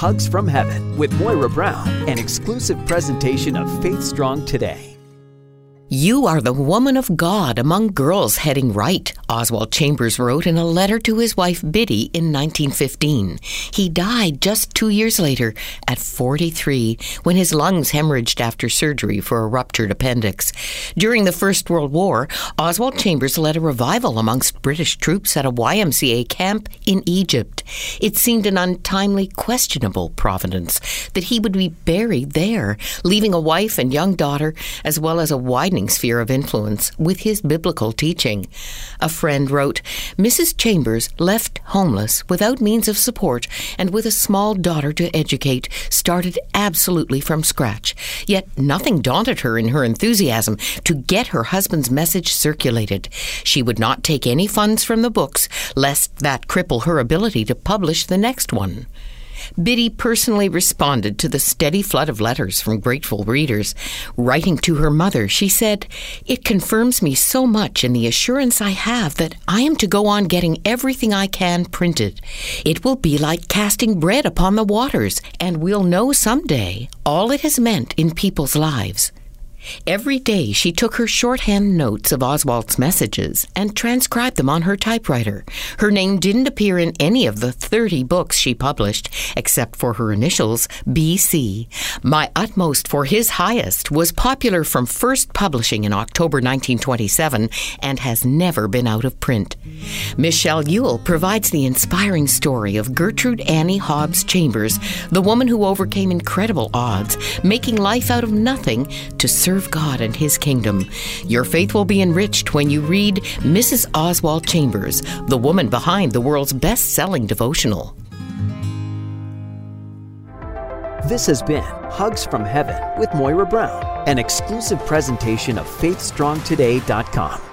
Hugs from Heaven with Moira Brown, an exclusive presentation of Faith Strong Today. You are the woman of God among girls heading right, Oswald Chambers wrote in a letter to his wife Biddy in 1915. He died just two years later at 43 when his lungs hemorrhaged after surgery for a ruptured appendix. During the First World War, Oswald Chambers led a revival amongst British troops at a YMCA camp in Egypt. It seemed an untimely, questionable providence that he would be buried there, leaving a wife and young daughter, as well as a widening sphere of influence with his biblical teaching. A friend wrote Mrs. Chambers left homeless without means of support and with a small daughter to educate, started absolutely from scratch. Yet nothing daunted her in her enthusiasm to get her husband's message circulated. She would not take any funds from the books, lest that cripple her ability to publish the next one. Biddy personally responded to the steady flood of letters from grateful readers. Writing to her mother, she said, It confirms me so much in the assurance I have that I am to go on getting everything I can printed. It will be like casting bread upon the waters, and we'll know some day all it has meant in people's lives. Every day she took her shorthand notes of Oswald's messages and transcribed them on her typewriter. Her name didn't appear in any of the 30 books she published, except for her initials, BC. My Utmost for His Highest was popular from first publishing in October 1927 and has never been out of print. Michelle Ule provides the inspiring story of Gertrude Annie Hobbs Chambers, the woman who overcame incredible odds, making life out of nothing to serve serve God and His kingdom. Your faith will be enriched when you read Mrs. Oswald Chambers, the woman behind the world's best selling devotional. This has been Hugs from Heaven with Moira Brown, an exclusive presentation of FaithStrongToday.com.